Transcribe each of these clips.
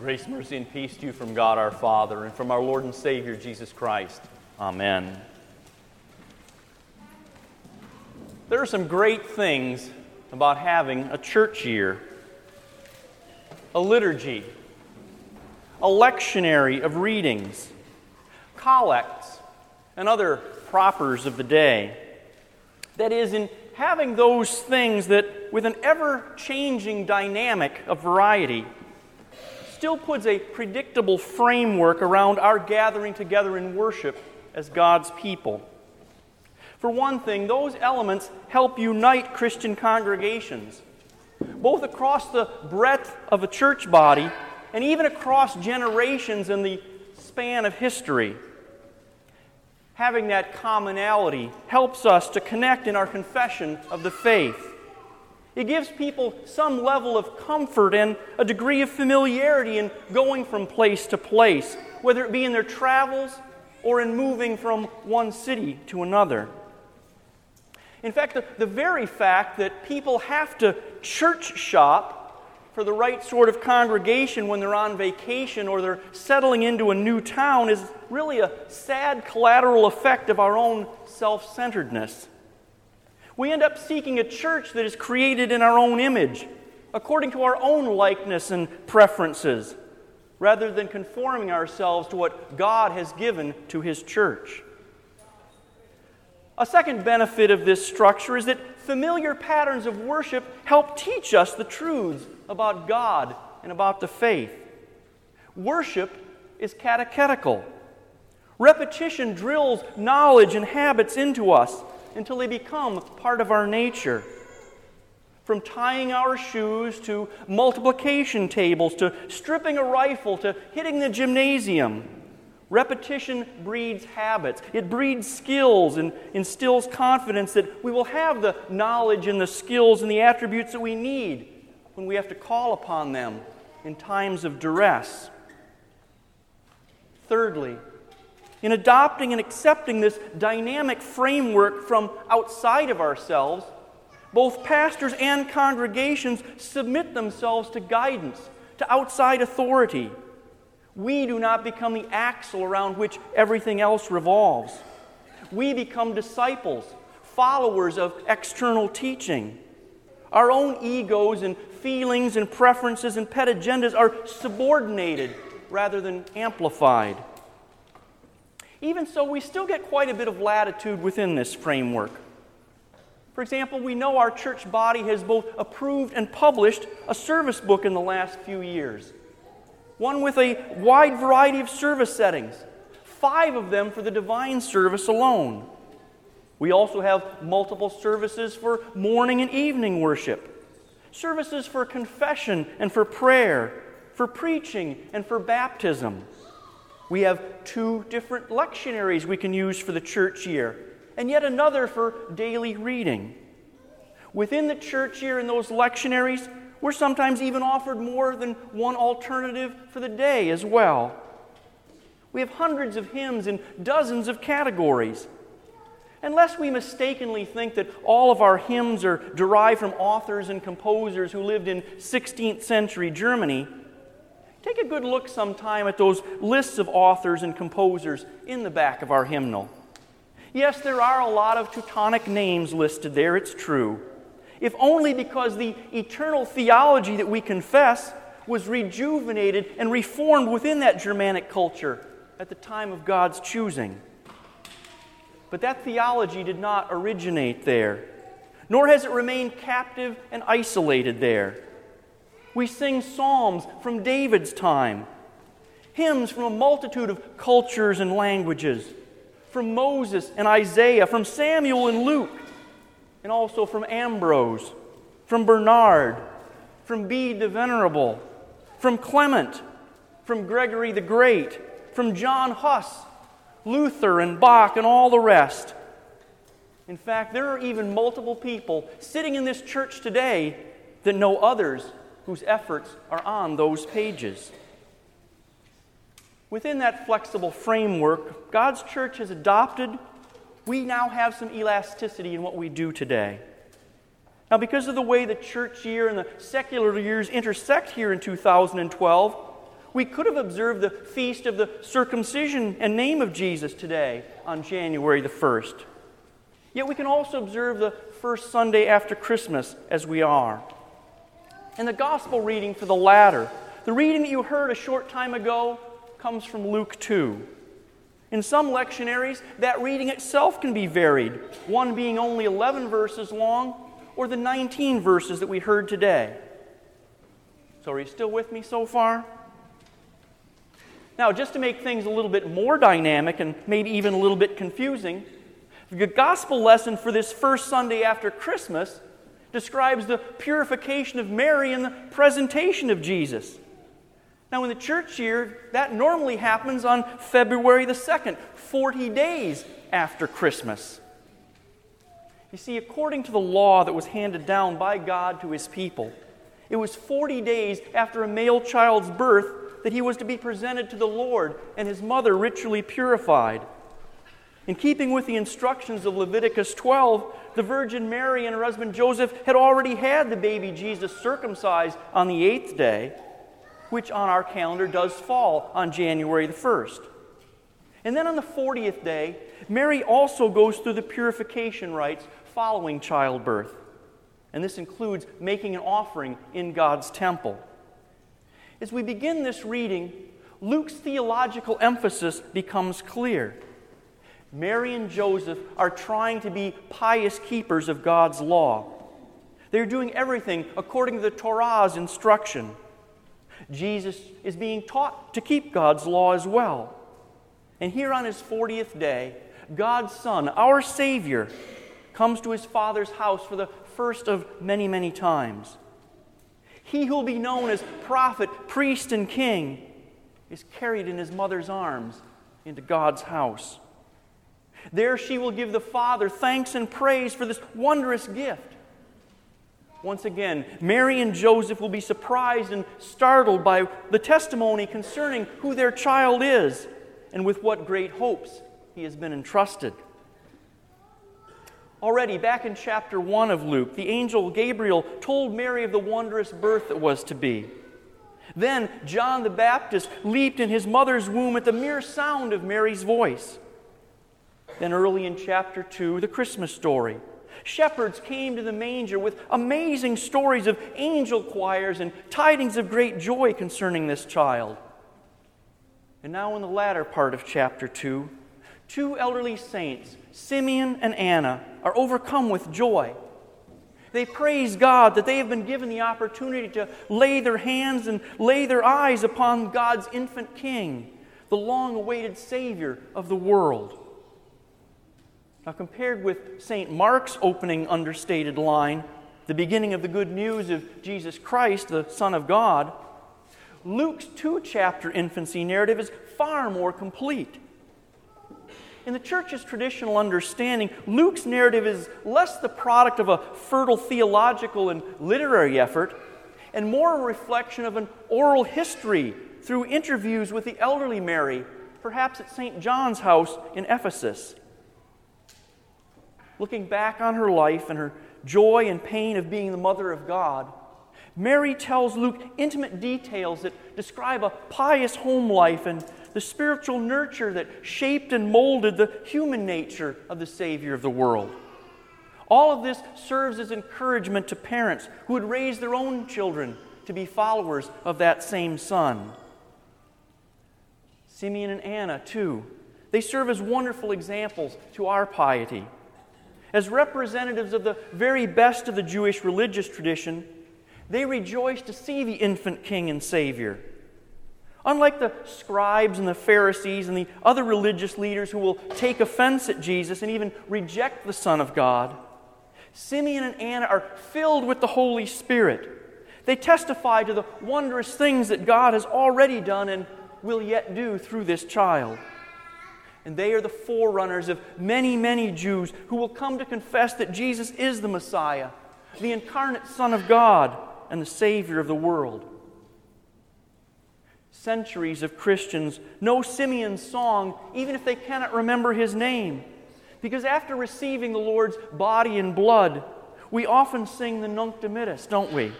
Grace, mercy, and peace to you from God our Father and from our Lord and Savior Jesus Christ. Amen. There are some great things about having a church year, a liturgy, a lectionary of readings, collects, and other propers of the day. That is, in having those things that, with an ever changing dynamic of variety, still puts a predictable framework around our gathering together in worship as God's people. For one thing, those elements help unite Christian congregations, both across the breadth of a church body and even across generations in the span of history. Having that commonality helps us to connect in our confession of the faith. It gives people some level of comfort and a degree of familiarity in going from place to place, whether it be in their travels or in moving from one city to another. In fact, the, the very fact that people have to church shop for the right sort of congregation when they're on vacation or they're settling into a new town is really a sad collateral effect of our own self centeredness we end up seeking a church that is created in our own image, according to our own likeness and preferences, rather than conforming ourselves to what God has given to His church. A second benefit of this structure is that familiar patterns of worship help teach us the truths about God and about the faith. Worship is catechetical. Repetition drills knowledge and habits into us until they become part of our nature. From tying our shoes to multiplication tables to stripping a rifle to hitting the gymnasium. Repetition breeds habits. It breeds skills and instills confidence that we will have the knowledge and the skills and the attributes that we need when we have to call upon them in times of duress. Thirdly, in adopting and accepting this dynamic framework from outside of ourselves, both pastors and congregations submit themselves to guidance, to outside authority. We do not become the axle around which everything else revolves. We become disciples, followers of external teaching. Our own egos and feelings and preferences and pet agendas are subordinated rather than amplified. Even so, we still get quite a bit of latitude within this framework. For example, we know our church body has both approved and published a service book in the last few years, one with a wide variety of service settings, five of them for the divine service alone. We also have multiple services for morning and evening worship, services for confession and for prayer, for preaching and for baptism. We have two different lectionaries we can use for the church year, and yet another for daily reading. Within the church year and those lectionaries, we're sometimes even offered more than one alternative for the day as well. We have hundreds of hymns in dozens of categories. Unless we mistakenly think that all of our hymns are derived from authors and composers who lived in 16th century Germany, Take a good look sometime at those lists of authors and composers in the back of our hymnal. Yes, there are a lot of Teutonic names listed there, it's true. If only because the eternal theology that we confess was rejuvenated and reformed within that Germanic culture at the time of God's choosing. But that theology did not originate there, nor has it remained captive and isolated there. We sing psalms from David's time, hymns from a multitude of cultures and languages, from Moses and Isaiah, from Samuel and Luke, and also from Ambrose, from Bernard, from Bede the Venerable, from Clement, from Gregory the Great, from John Huss, Luther and Bach, and all the rest. In fact, there are even multiple people sitting in this church today that know others whose efforts are on those pages. Within that flexible framework, God's church has adopted, we now have some elasticity in what we do today. Now, because of the way the church year and the secular years intersect here in 2012, We could have observed the feast of the circumcision and name of Jesus today on January the 1st. Yet we can also observe the first Sunday after Christmas as we are. And the gospel reading for the latter, the reading that you heard a short time ago, comes from Luke 2. In some lectionaries, that reading itself can be varied, one being only 11 verses long, or the 19 verses that we heard today. So, are you still with me so far? Now, just to make things a little bit more dynamic and maybe even a little bit confusing, the gospel lesson for this first Sunday after Christmas describes the purification of Mary and the presentation of Jesus. Now, in the church year, that normally happens on February the 2nd, 40 days after Christmas. You see, according to the law that was handed down by God to his people, it was 40 days after a male child's birth that he was to be presented to the Lord and his mother ritually purified. In keeping with the instructions of Leviticus 12, the Virgin Mary and her husband Joseph had already had the baby Jesus circumcised on the eighth day, which on our calendar does fall on January the 1st. And then on the 40th day, Mary also goes through the purification rites following childbirth. And this includes making an offering in God's temple. As we begin this reading, Luke's theological emphasis becomes clear. Mary and Joseph are trying to be pious keepers of God's law. They're doing everything according to the Torah's instruction. Jesus is being taught to keep God's law as well. And here on his 40th day, God's Son, our Savior, comes to his Father's house for the first of many, many times. He who will be known as prophet, priest, and king is carried in his mother's arms into God's house. There she will give the Father thanks and praise for this wondrous gift. Once again, Mary and Joseph will be surprised and startled by the testimony concerning who their child is and with what great hopes he has been entrusted. Already, back in chapter 1 of Luke, the angel Gabriel told Mary of the wondrous birth that was to be. Then John the Baptist leaped in his mother's womb at the mere sound of Mary's voice. Then, early in chapter 2, the Christmas story. Shepherds came to the manger with amazing stories of angel choirs and tidings of great joy concerning this child. And now, in the latter part of chapter 2, two elderly saints, Simeon and Anna, are overcome with joy. They praise God that they have been given the opportunity to lay their hands and lay their eyes upon God's infant King, the long awaited Savior of the world. Now, compared with St. Mark's opening understated line, the beginning of the good news of Jesus Christ, the Son of God, Luke's two chapter infancy narrative is far more complete. In the church's traditional understanding, Luke's narrative is less the product of a fertile theological and literary effort and more a reflection of an oral history through interviews with the elderly Mary, perhaps at St. John's house in Ephesus. Looking back on her life and her joy and pain of being the mother of God, Mary tells Luke intimate details that describe a pious home life and the spiritual nurture that shaped and molded the human nature of the Savior of the world. All of this serves as encouragement to parents who would raise their own children to be followers of that same Son. Simeon and Anna, too, they serve as wonderful examples to our piety. As representatives of the very best of the Jewish religious tradition, they rejoice to see the infant King and Savior. Unlike the scribes and the Pharisees and the other religious leaders who will take offense at Jesus and even reject the Son of God, Simeon and Anna are filled with the Holy Spirit. They testify to the wondrous things that God has already done and will yet do through this child. And they are the forerunners of many, many Jews who will come to confess that Jesus is the Messiah, the incarnate Son of God, and the Savior of the world centuries of Christians know Simeon's song even if they cannot remember his name. Because after receiving the Lord's body and blood, we often sing the Nunc Dimittis, don't we?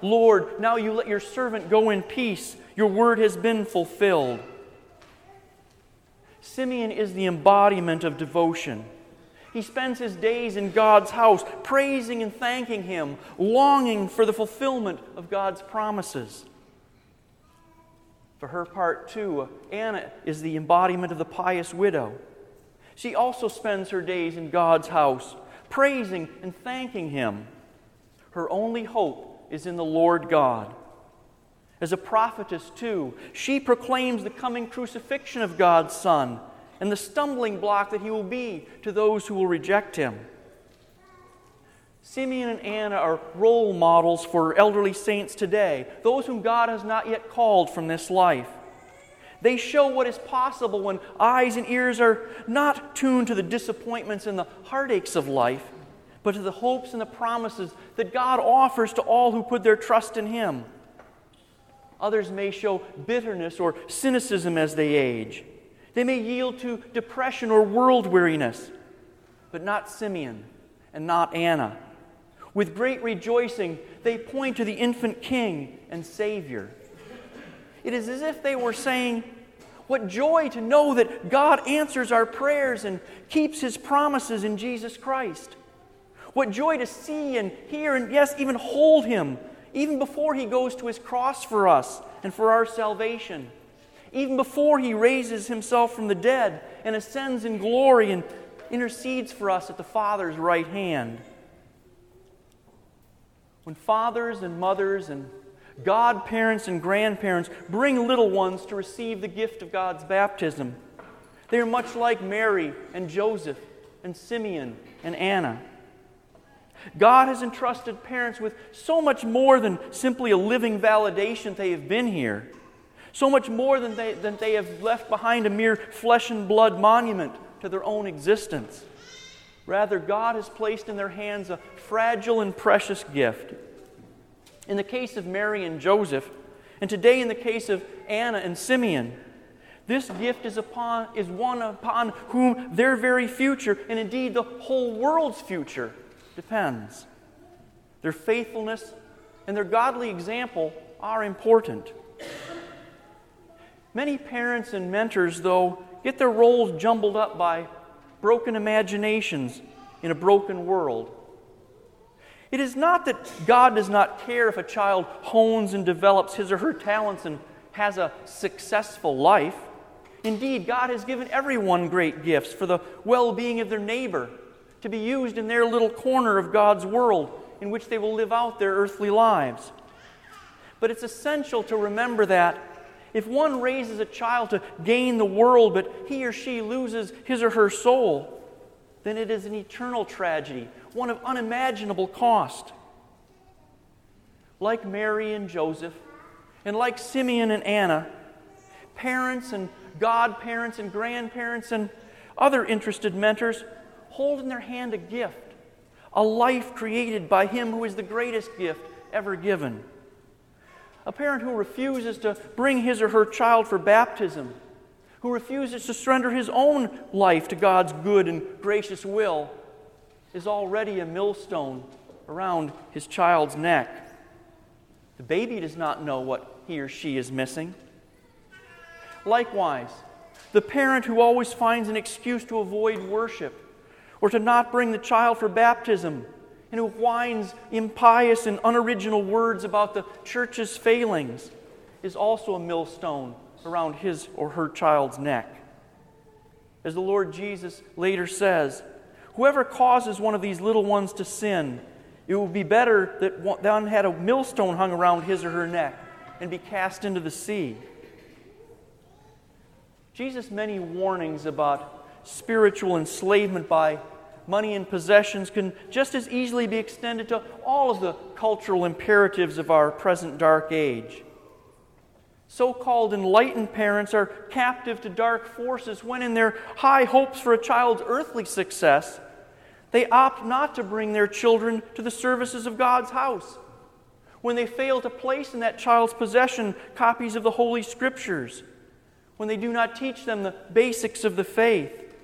Lord, now you let your servant go in peace. Your word has been fulfilled. Simeon is the embodiment of devotion. He spends his days in God's house, praising and thanking Him, longing for the fulfillment of God's promises. For her part, too, Anna is the embodiment of the pious widow. She also spends her days in God's house, praising and thanking Him. Her only hope is in the Lord God. As a prophetess, too, she proclaims the coming crucifixion of God's Son and the stumbling block that he will be to those who will reject him. Simeon and Anna are role models for elderly saints today, those whom God has not yet called from this life. They show what is possible when eyes and ears are not tuned to the disappointments and the heartaches of life, but to the hopes and the promises that God offers to all who put their trust in Him. Others may show bitterness or cynicism as they age. They may yield to depression or world weariness, but not Simeon and not Anna. With great rejoicing, they point to the infant king and Savior. It is as if they were saying, What joy to know that God answers our prayers and keeps his promises in Jesus Christ. What joy to see and hear and, yes, even hold him, even before he goes to his cross for us and for our salvation even before he raises himself from the dead and ascends in glory and intercedes for us at the Father's right hand. When fathers and mothers and godparents and grandparents bring little ones to receive the gift of God's baptism, they are much like Mary and Joseph and Simeon and Anna. God has entrusted parents with so much more than simply a living validation they have been here so much more than they, than they have left behind a mere flesh and blood monument to their own existence. Rather, God has placed in their hands a fragile and precious gift. In the case of Mary and Joseph, and today in the case of Anna and Simeon, this gift is, upon, is one upon whom their very future, and indeed the whole world's future, depends. Their faithfulness and their godly example are important. Many parents and mentors, though, get their roles jumbled up by broken imaginations in a broken world. It is not that God does not care if a child hones and develops his or her talents and has a successful life. Indeed, God has given everyone great gifts for the well being of their neighbor, to be used in their little corner of God's world in which they will live out their earthly lives. But it's essential to remember that if one raises a child to gain the world, but he or she loses his or her soul, then it is an eternal tragedy, one of unimaginable cost. Like Mary and Joseph, and like Simeon and Anna, parents and godparents and grandparents and other interested mentors hold in their hand a gift, a life created by Him who is the greatest gift ever given a parent who refuses to bring his or her child for baptism, who refuses to surrender his own life to God's good and gracious will, is already a millstone around his child's neck. The baby does not know what he or she is missing. Likewise, the parent who always finds an excuse to avoid worship or to not bring the child for baptism and who whines impious and unoriginal words about the church's failings is also a millstone around his or her child's neck. As the Lord Jesus later says, Whoever causes one of these little ones to sin, it would be better that one had a millstone hung around his or her neck and be cast into the sea. Jesus' many warnings about spiritual enslavement by money and possessions can just as easily be extended to all of the cultural imperatives of our present dark age. So called enlightened parents are captive to dark forces when, in their high hopes for a child's earthly success, they opt not to bring their children to the services of God's house. When they fail to place in that child's possession copies of the Holy Scriptures, when they do not teach them the basics of the faith,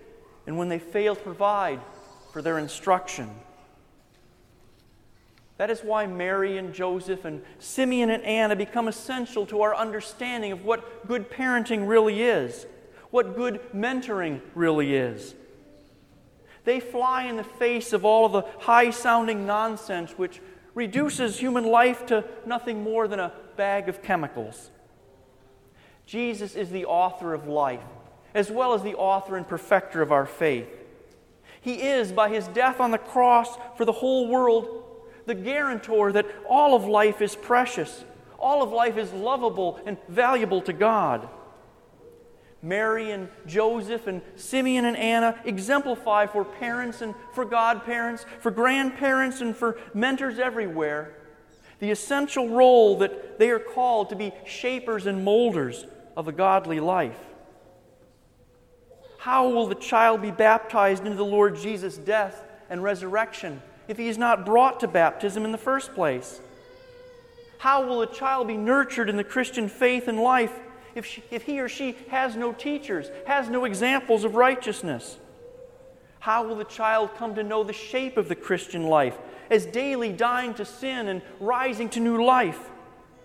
and when they fail to provide for their instruction. That is why Mary and Joseph and Simeon and Anna become essential to our understanding of what good parenting really is, what good mentoring really is. They fly in the face of all of the high sounding nonsense which reduces human life to nothing more than a bag of chemicals. Jesus is the author of life, as well as the author and perfecter of our faith. He is, by his death on the cross for the whole world, the guarantor that all of life is precious, all of life is lovable and valuable to God. Mary and Joseph and Simeon and Anna exemplify for parents and for godparents, for grandparents and for mentors everywhere the essential role that they are called to be shapers and molders of a godly life. How will the child be baptized into the Lord Jesus' death and resurrection if he is not brought to baptism in the first place? How will a child be nurtured in the Christian faith and life if, she, if he or she has no teachers, has no examples of righteousness? How will the child come to know the shape of the Christian life as daily dying to sin and rising to new life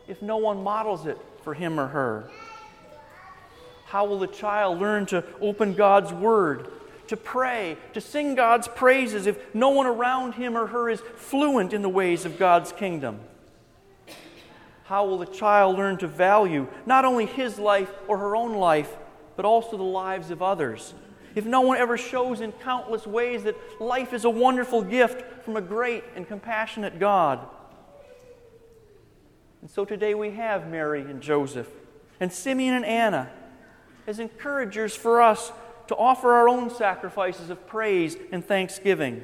if no one models it for him or her? How will the child learn to open God's Word to pray, to sing God's praises if no one around him or her is fluent in the ways of God's kingdom? How will the child learn to value not only his life or her own life, but also the lives of others? If no one ever shows in countless ways that life is a wonderful gift from a great and compassionate God. And so today we have Mary and Joseph and Simeon and Anna as encouragers for us to offer our own sacrifices of praise and thanksgiving.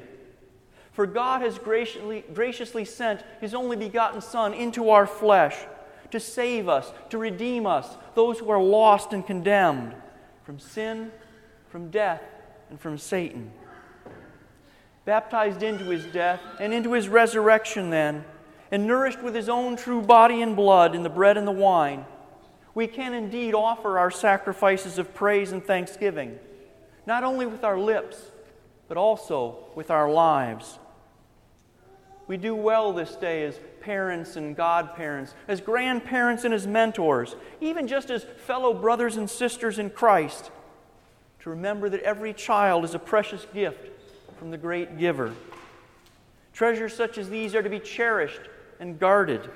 For God has graciously, graciously sent His only begotten Son into our flesh to save us, to redeem us, those who are lost and condemned from sin, from death, and from Satan. Baptized into His death and into His resurrection, then, and nourished with His own true body and blood in the bread and the wine, we can indeed offer our sacrifices of praise and thanksgiving not only with our lips, but also with our lives. We do well this day as parents and godparents, as grandparents and as mentors, even just as fellow brothers and sisters in Christ, to remember that every child is a precious gift from the great giver. Treasures such as these are to be cherished and guarded.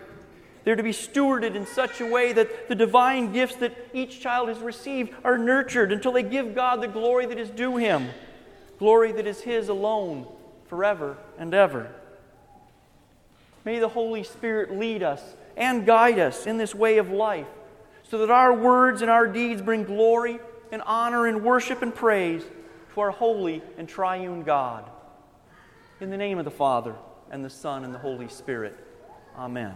They're to be stewarded in such a way that the divine gifts that each child has received are nurtured until they give God the glory that is due him, glory that is his alone forever and ever. May the Holy Spirit lead us and guide us in this way of life so that our words and our deeds bring glory and honor and worship and praise to our holy and triune God. In the name of the Father, and the Son, and the Holy Spirit. Amen.